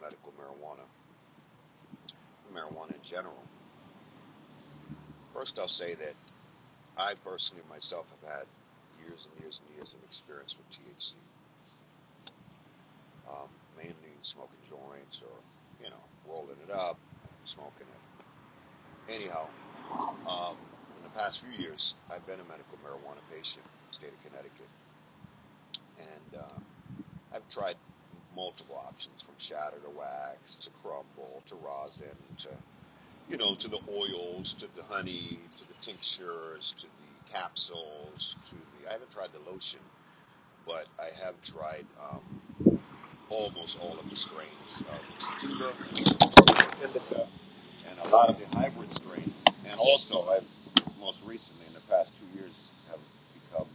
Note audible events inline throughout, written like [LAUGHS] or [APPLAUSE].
medical marijuana, marijuana in general. First, I'll say that I personally myself have had years and years and years of experience with THC. Um, mainly smoking joints or, you know, rolling it up, and smoking it. Anyhow, um, in the past few years, I've been a medical marijuana patient in the state of Connecticut. And uh, I've tried multiple options from shatter to wax to crumble to rosin to you know to the oils to the honey to the tinctures to the capsules to the I haven't tried the lotion but I have tried um, almost all of the strains of sativa, indica, and a lot of the hybrid strains. And also, I've most recently, in the past two years, have become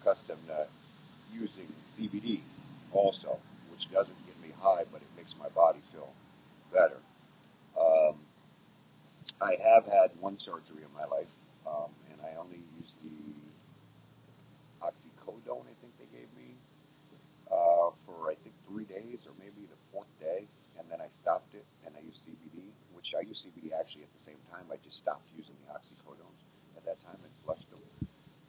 accustomed to using CBD also, doesn't get me high, but it makes my body feel better. Um, I have had one surgery in my life, um, and I only used the oxycodone, I think they gave me, uh, for I think three days or maybe the fourth day, and then I stopped it and I used CBD, which I used CBD actually at the same time. I just stopped using the oxycodones at that time and flushed them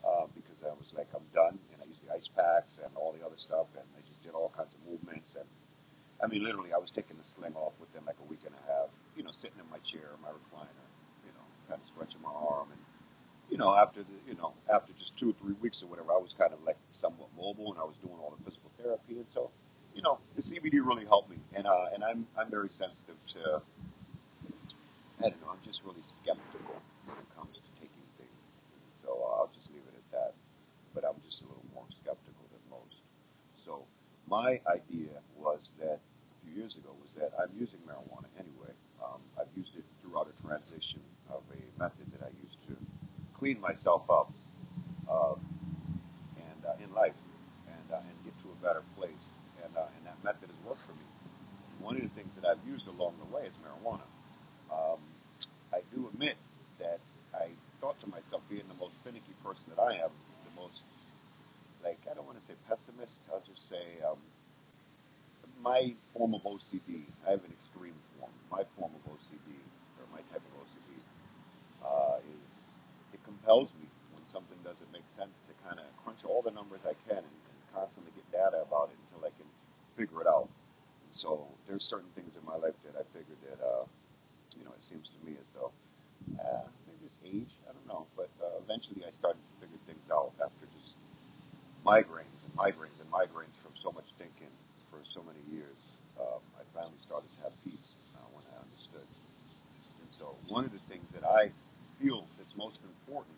uh, because I was like, I'm done, and I used the ice packs and all the other stuff, and I just did all kinds of movements and. I mean, literally, I was taking the sling off within like a week and a half. You know, sitting in my chair, my recliner, you know, kind of stretching my arm, and you know, after the, you know, after just two or three weeks or whatever, I was kind of like somewhat mobile, and I was doing all the physical therapy, and so, you know, the CBD really helped me, and uh, and I'm I'm very sensitive to. I don't know. I'm just really skeptical when it comes to taking things, so I'll just leave it at that. But I'm just a little more skeptical than most. So my idea was that a few years ago was that I'm using marijuana anyway. Um, I've used it throughout a transition of a method that I used to clean myself up um, and uh, in life and, uh, and get to a better place. And, uh, and that method has worked for me. One of the things that I've used along the way is marijuana. Um, I do admit that I thought to myself, being the most finicky person that I am, the most, like, I don't want to say pessimist, I'll just say, um, my form of OCD, I have an extreme form. My form of OCD, or my type of OCD, uh, is it compels me when something doesn't make sense to all the numbers I can and, and constantly get data about it until I can figure it out. And so there's certain things in my life that I figured that, uh, you know, it seems to me as though uh, maybe it's age, I don't know, but uh, eventually I started to figure things out after just migraines and migraines and migraines from so much thinking for so many years, um, I finally started to have peace uh, when I understood. And so one of the things that I feel that's most important.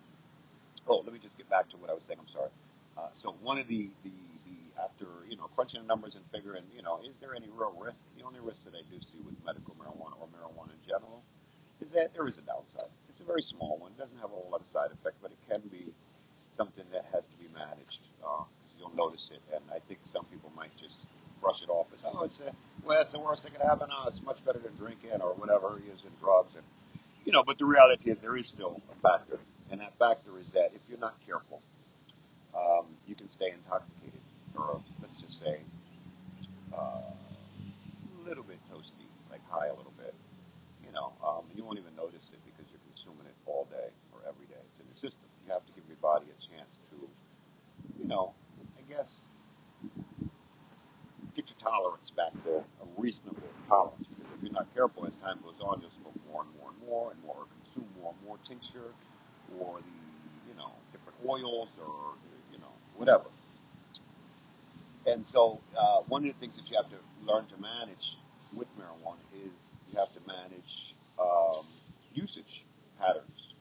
Oh, let me just get back to what I was saying. I'm sorry. Uh, so one of the, the, the after you know crunching the numbers and figuring you know is there any real risk? The only risk that I do see with medical marijuana or marijuana in general is that there is a downside. It's a very small one. It doesn't have a whole lot of side effect, but it can be something that has to be managed. Uh, you'll notice it, and I think some people might just brush it off as, oh, it's a, well, it's the worst that could happen. Oh, it's much better than drinking or whatever in drugs. And, you know, but the reality is there is still a factor. And that factor is that if you're not careful, um, you can stay intoxicated or, let's just say, uh, a little bit toasty, like high a little bit. You know, um, you won't even notice it because you're consuming it all day or every day. It's in the system. You have to give your body a chance to, you know, I guess get your tolerance back to a reasonable tolerance. Because if you're not careful, as time goes on, you'll smoke more and more and more and more, or consume more and more tincture, or the you know different oils, or you know whatever. And so, uh, one of the things that you have to learn to manage with marijuana is you have to manage um, usage patterns.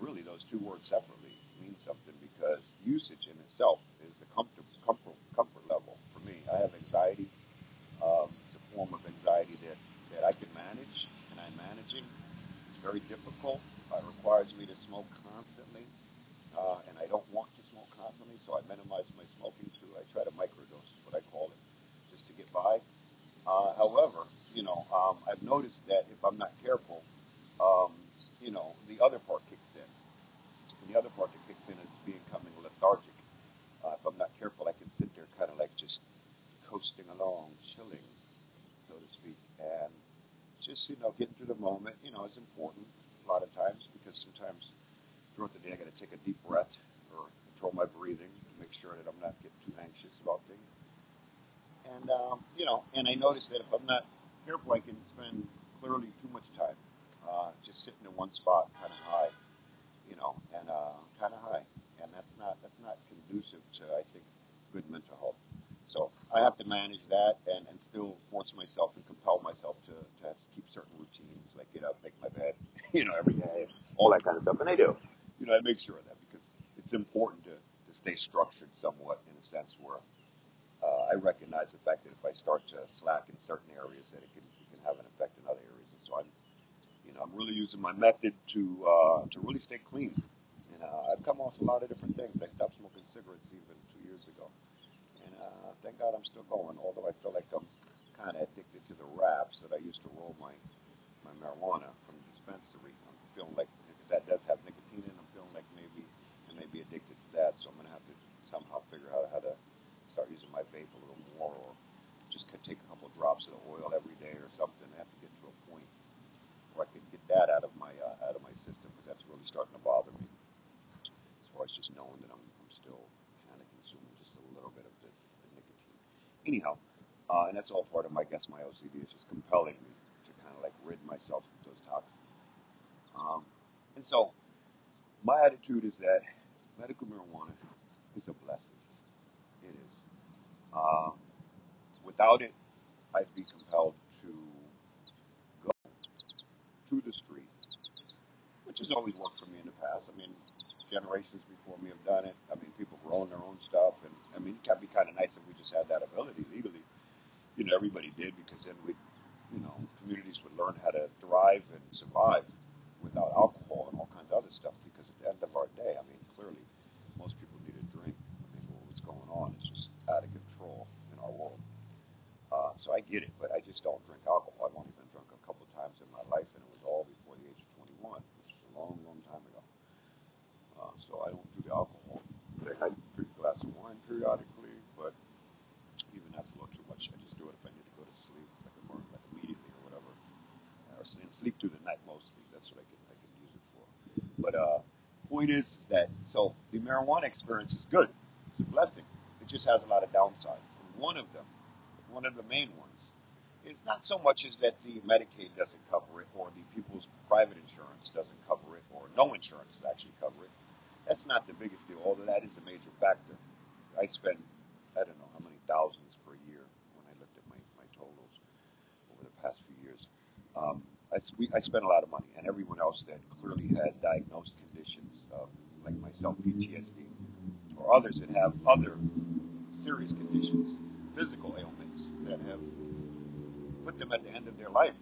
Really, those two words separately mean something because usage in itself is the comfort, comfort, comfort level for me. I have anxiety. Um, it's a form of anxiety that, that I can manage, and I'm managing. It's very difficult. It requires me to smoke constantly, uh, and I don't want to smoke constantly, so I minimize my smoking too. I try to microdose, is what I call it, just to get by. Uh, however, you know, um, I've noticed that if I'm not careful, um, you know, the other part kicks in. And the that kicks in is becoming lethargic. Uh, if I'm not careful, I can sit there kind of like just coasting along, chilling, so to speak. And just you know getting through the moment. You know, is important a lot of times because sometimes throughout the day I got to take a deep breath or control my breathing to make sure that I'm not getting too anxious about things. And um, you know, and I notice that if I'm not careful, I can spend clearly too much time uh, just sitting in one spot, kind of high, you know, and uh, kind of high, and that's not that's not conducive to I think good mental health. So I have to manage that and, and still force myself and compel myself to, to keep certain routines, like get up, make my bed, [LAUGHS] you know, every day, all that kind of stuff. And I do. You know, I make sure of that because it's important to, to stay structured somewhat in a sense where uh, I recognize the fact that if I start to slack in certain areas, that it can, it can have an effect in other areas. And so I'm, you know, I'm really using my method to uh, to really stay clean. And uh, I've come off a lot of different things. I stopped smoking cigarettes even two years ago, and uh, thank God I'm still going. Although I feel like I'm kind of addicted to the wraps that I used to roll my my marijuana from the dispensary. I'm feeling like because that does have nicotine in. it, I'm feeling like maybe I may be addicted to that. So I'm gonna have to somehow figure out how to start using my vape a little more, or just could take a couple of drops of the oil every day or something. I have to get to a point where I can get that out of my uh, out of my system because that's really starting to bother me. As far as just knowing that I'm, I'm still kind of consuming just a little bit of the, the nicotine. Anyhow, uh, and that's all part of my I guess my OCD is just compelling me to kind of like rid myself of those toxins. Um, and so my attitude is that medical marijuana is a blessing. It is. Um, without it, I'd be compelled to go to the street, which has always worked for me in the past. I mean, generations before me have done it. I mean, people growing their own stuff, and I mean, it can be kind of nice if we just had that ability legally. You know, everybody did because then we, you know, communities would learn how to thrive and survive without alcohol and all kinds of other stuff. Because at the end of our day, I mean, clearly, most people need a drink. I mean, what's going on is just out of control in our world. Uh, so I get it, but I just don't drink alcohol. I've only been drunk a couple of times in my life, and it was all before the age of 21, which is a long, long time ago. Uh, so I don't do the alcohol. I drink a glass of wine periodically, but even that's a little too much. I just do it if I need to go to sleep, like, or, like immediately or whatever, or sleep through the night mostly. That's what I can I can use it for. But uh, point is that so the marijuana experience is good. It's a blessing. It just has a lot of downsides. And one of them, one of the main ones, is not so much as that the Medicaid doesn't cover it, or the people's private insurance doesn't cover it, or no insurance actually cover it. That's not the biggest deal, although that is a major factor. I spend, I don't know how many thousands per year when I looked at my, my totals over the past few years. Um, I, we, I spend a lot of money, and everyone else that clearly has diagnosed conditions, uh, like myself, PTSD, or others that have other serious conditions, physical ailments that have put them at the end of their life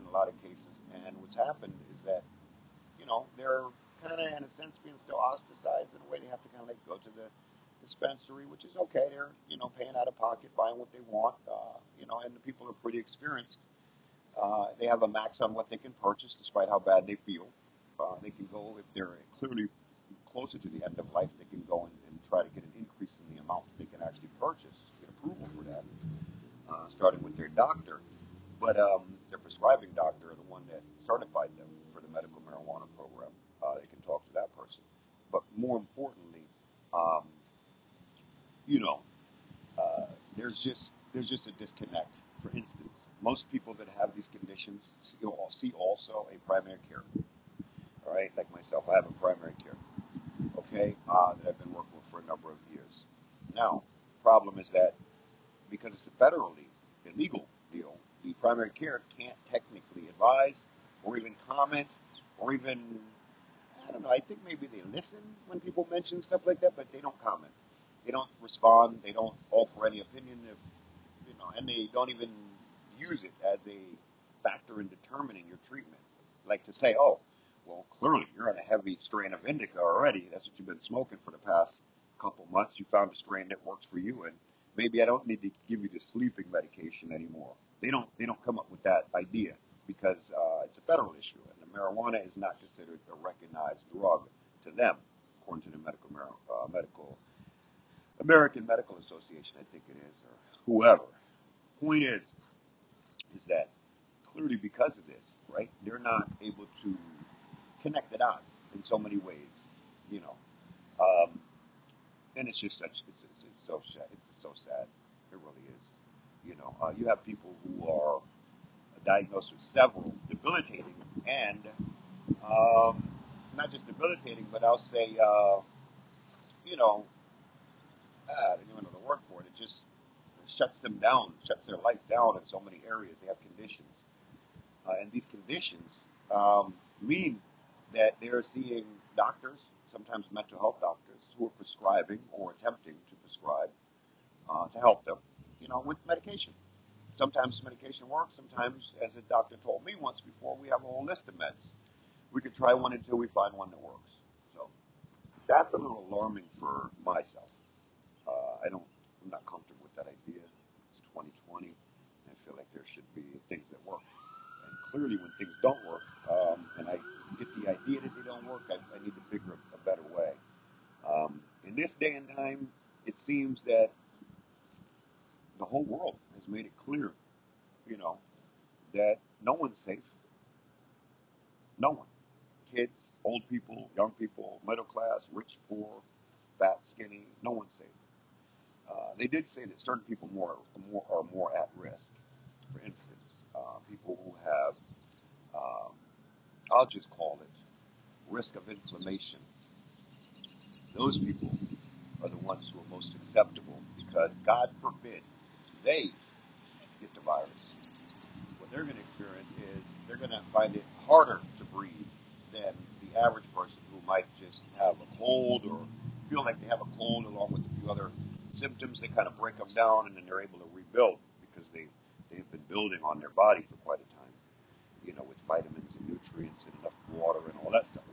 in a lot of cases. And what's happened is that, you know, they're kind of, in a sense, being still ostracized in a way. They have to kind of like go to the dispensary, which is okay. They're, you know, paying out of pocket, buying what they want, uh, you know, and the people are pretty experienced. Uh, they have a max on what they can purchase, despite how bad they feel. Uh, they can go if they're clearly closer to the end of life. They can go and, and try to get an increase in the amount they can actually purchase, get approval for that, uh, starting with their doctor. But um, their prescribing doctor, the one that certified them for the medical marijuana program, uh, they can talk to that person. But more importantly, um, you know, uh, there's just there's just a disconnect. For instance, most people that have these conditions see also a primary care. Right, like myself, I have a primary care. Okay, uh, that I've been working with for a number of years. Now, problem is that because it's a federally illegal deal, the primary care can't technically advise or even comment or even I don't know. I think maybe they listen when people mention stuff like that, but they don't comment. They don't respond. They don't offer any opinion if you know, and they don't even use it as a factor in determining your treatment. Like to say, oh, well, clearly you're on a heavy strain of indica already. That's what you've been smoking for the past couple months. You found a strain that works for you, and maybe I don't need to give you the sleeping medication anymore. They don't. They don't come up with that idea because uh, it's a federal issue, and the marijuana is not considered a recognized drug to them, according to the medical uh, medical American Medical Association, I think it is, or whoever. Point is, is that clearly because of this, right? They're not able to connect us in so many ways, you know. Um, and it's just such, it's, it's, it's so sad. It's so sad. It really is. You know, uh, you have people who are diagnosed with several debilitating and um, not just debilitating, but I'll say, uh, you know, I don't even know the word for it. It just shuts them down, shuts their life down in so many areas. They have conditions. Uh, and these conditions um, mean that they're seeing doctors, sometimes mental health doctors, who are prescribing or attempting to prescribe uh, to help them, you know, with medication. Sometimes medication works. Sometimes, as a doctor told me once before, we have a whole list of meds. We could try one until we find one that works. So that's a little alarming for myself. Uh, I don't, I'm not comfortable with that idea. It's 2020. I feel like there should be things that work. And clearly, when things don't work, um, and I get the idea that they don't work, I, I need to figure a, a better way. Um, in this day and time, it seems that the whole world has made it clear, you know, that no one's safe. No one. Kids, old people, young people, middle class, rich, poor, fat, skinny, no one's safe. Uh, they did say that certain people more, more are more at risk. For instance, uh, people who have, um, I'll just call it, risk of inflammation. Those people are the ones who are most acceptable because God forbid they get the virus. What they're going to experience is they're going to find it harder to breathe than the average person who might just have a cold or feel like they have a cold along with a few other symptoms. They kind of break them down and then they're able to rebuild because they, they've been building on their body for quite a time, you know, with vitamins and nutrients and enough water and all that stuff.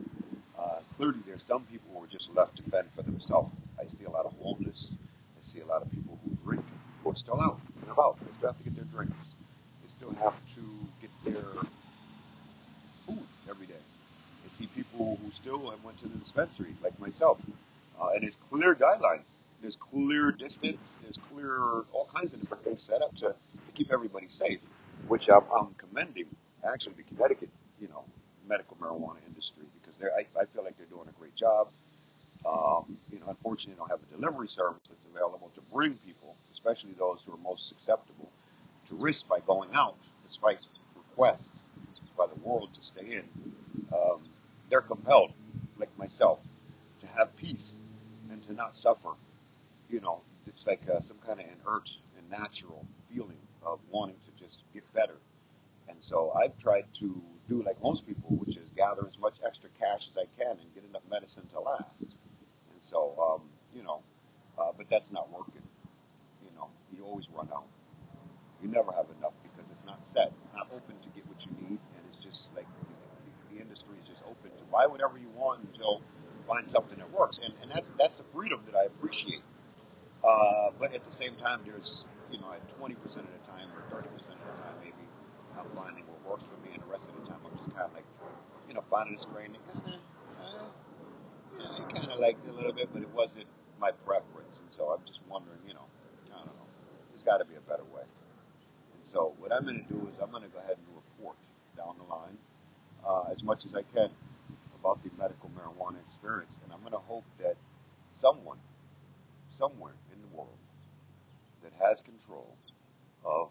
Uh, clearly, there's some people who are just left to fend for themselves. I see a lot of homeless. I see a lot of people who drink who are still out and about. They still have to get their drinks. They still have to get their food every day. I see people who still have went to the dispensary, like myself, uh, and it's clear guidelines. There's clear distance. There's clear all kinds of different things set up to, to keep everybody safe, which I'm, I'm commending actually the Connecticut, you know, medical marijuana industry because they're, I, I feel like they're doing a great job. Um, you know, unfortunately, they don't have a delivery service that's available to bring people, especially those who are most susceptible to risk by going out, despite requests by the world to stay in. Um, they're compelled, like myself, to have peace and to not suffer. You know, it's like uh, some kind of inert and natural feeling of wanting to just get better. And so I've tried to do like most people, which is gather as much extra cash as I can and get enough medicine to last. And so, um, you know, uh, but that's not working. You know, you always run out. You never have enough because it's not set. It's not open to get what you need, and it's just like the, the industry is just open to buy whatever you want until find something that works. And and that's that's the freedom that I appreciate. Uh, but at the same time, there's you know, at 20% of the time or 30% of the time, maybe I'm finding what works for me, and the rest of the time I'm just kind of like, you know, finding a strain that kind of, uh, I kind of liked it a little bit, but it wasn't my preference, and so I'm just wondering, you know, I don't know, there's got to be a better way. And so what I'm going to do is I'm going to go ahead and report down the line uh, as much as I can about the medical marijuana experience, and I'm going to hope that someone, somewhere in the world, that has control of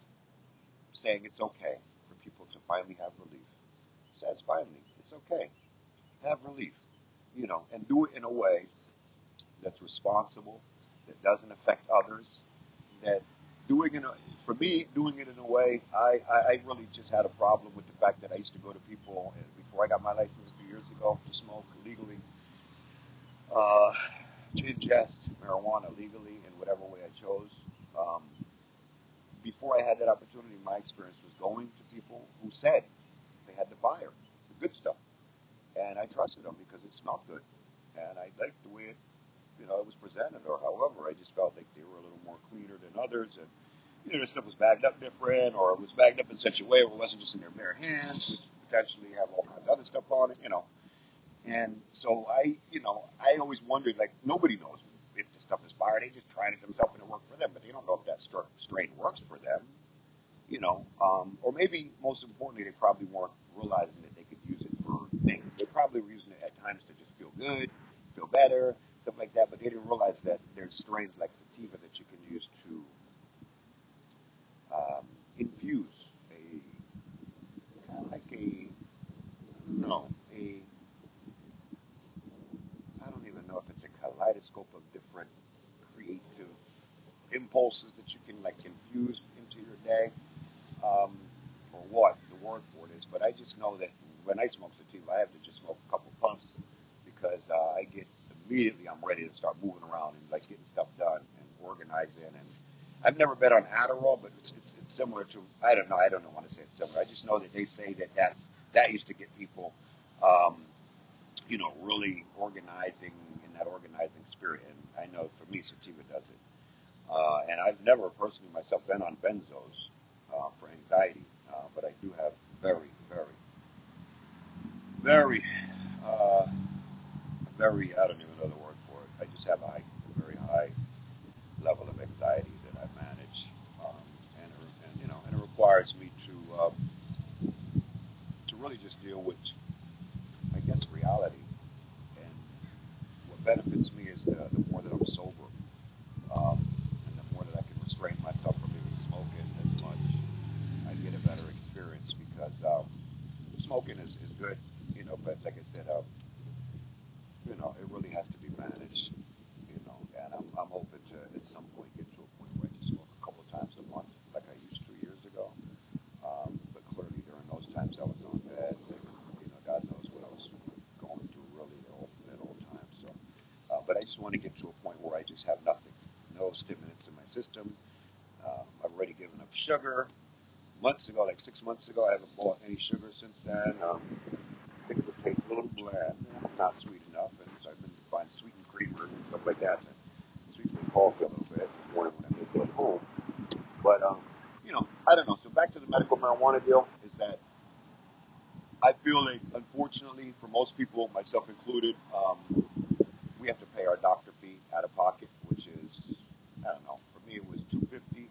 saying it's okay for people to finally have relief. Says finally, it's okay. Have relief, you know, and do it in a way that's responsible, that doesn't affect others, that doing it, for me, doing it in a way, I, I, really just had a problem with the fact that I used to go to people, before I got my license a few years ago to smoke legally, uh, to ingest marijuana legally in whatever way I chose. Um, before I had that opportunity, my experience was going to people who said they had the fire, the good stuff, and I trusted them because it smelled good, and I liked the way it, you know, it was presented. Or however, I just felt like they were a little more cleaner than others, and you know, the stuff was bagged up different, or it was bagged up in such a way where it wasn't just in their bare hands, which potentially have all kinds of other stuff on it, you know. And so I, you know, I always wondered, like, nobody knows if the stuff is fire. They just tried it themselves and it worked for them, but they don't know if that strain works for them. you know, um, or maybe most importantly, they probably weren't realizing that they could use it for things. They probably were using it at times to just feel good, feel better, stuff like that. But they didn't realize that there's strains like sativa that you can use to um, infuse a kind of like a no a I don't even know if it's a kaleidoscope of different creative impulses that you can like infuse into your day um, or what the word for it is, but I just know that when I smoke sativa, I have to just smoke a couple puffs because uh, I get immediately I'm ready to start moving around and like getting stuff done and organizing. And I've never been on Adderall, but it's, it's, it's similar to I don't know I don't know want to say it's similar. I just know that they say that that's that used to get people, um, you know, really organizing in that organizing spirit. And I know for me, sativa does it. Uh, and I've never personally myself been on benzos uh, for anxiety, uh, but I do have very, very, very, uh, very, I don't even know the word for it. I just have a high, very high level of anxiety that I manage, um, and, and you know, and it requires me to um, to really just deal with, I guess, reality. And what benefits me is the, the more that I'm sober, um, and the more that I can restrain myself from even smoking as much, I get a better experience because um, smoking is, is good, you know, but like I said, um, you know, it really has to be managed, you know, and I'm, I'm hoping to at some point get to a point where I can smoke a couple of times a month like I used to years ago. Um, but clearly during those times I was on beds and, you know, God knows what I was going through really at all, at all times. So, uh, but I just want to get to a point where I just have nothing, no stimulants in my system. Um, I've already given up sugar months ago, like six months ago. I haven't bought any sugar since then. Um, things would taste a little bland, not sweet enough, and so I've been buying sweetened creamer and stuff like that to sweeten the coffee a little bit in morning when I make it at home. But um, you know, I don't know. So back to the medical marijuana deal is that I feel like, unfortunately, for most people, myself included, um, we have to pay our doctor fee out of pocket, which is I don't know. For me, it was two fifty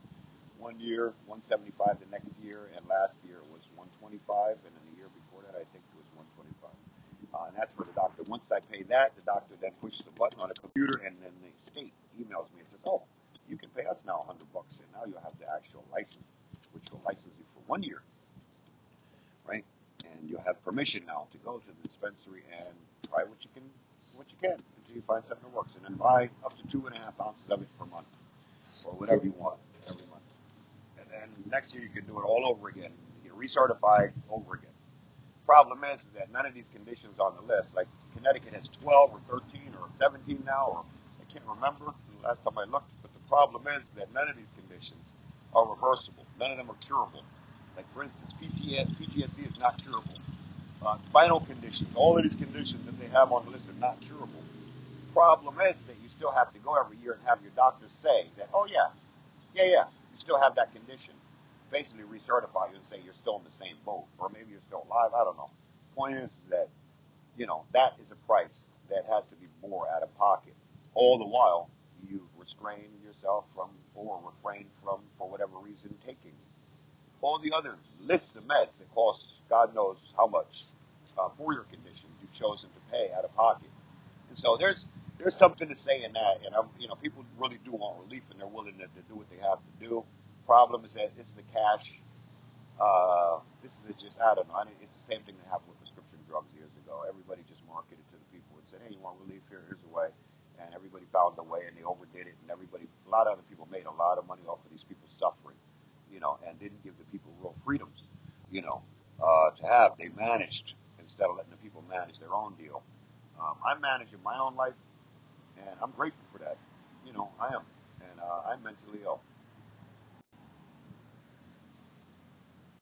one year, one seventy five the next year, and last year it was one twenty five, and then the year before that, I think it was one twenty five. Uh, and that's for the doctor. Once I pay that, the doctor then pushes a button on a computer, and then the state emails me and says, "Oh, you can pay us now hundred bucks, and now you'll have the actual license, which will license you for one year, right? And you'll have permission now to go to the dispensary and try what you can, what you can, until you find something that works, and then buy up to two and a half ounces of it per month, or whatever you want every month. And then next year you can do it all over again. You get recertified over again. Problem is, is that none of these conditions on the list, like Connecticut has 12 or 13 or 17 now, or I can't remember the last time I looked, but the problem is that none of these conditions are reversible. None of them are curable. Like for instance, PTSD, PTSD is not curable. Uh, spinal conditions, all of these conditions that they have on the list are not curable. Problem is that you still have to go every year and have your doctor say that, oh yeah, yeah, yeah, you still have that condition basically recertify you and say you're still in the same boat, or maybe you're still alive. I don't know. Point is that you know that is a price that has to be bore out of pocket. All the while, you restrain yourself from or refrain from, for whatever reason, taking all the other lists of meds that cost God knows how much uh, for your condition you've chosen to pay out of pocket. And so there's there's something to say in that, and I'm, you know people really do want relief, and they're willing to, to do what they have to do problem is that this is a cash. Uh, this is just I don't know. It's the same thing that happened with prescription drugs years ago. Everybody just marketed to the people and said, "Hey, you want relief? Here, here's a way." And everybody found a way, and they overdid it. And everybody, a lot of other people made a lot of money off of these people suffering, you know, and didn't give the people real freedoms, you know, uh, to have. They managed instead of letting the people manage their own deal. Um, I'm managing my own life, and I'm grateful for that. You know, I am, and uh, I'm mentally ill.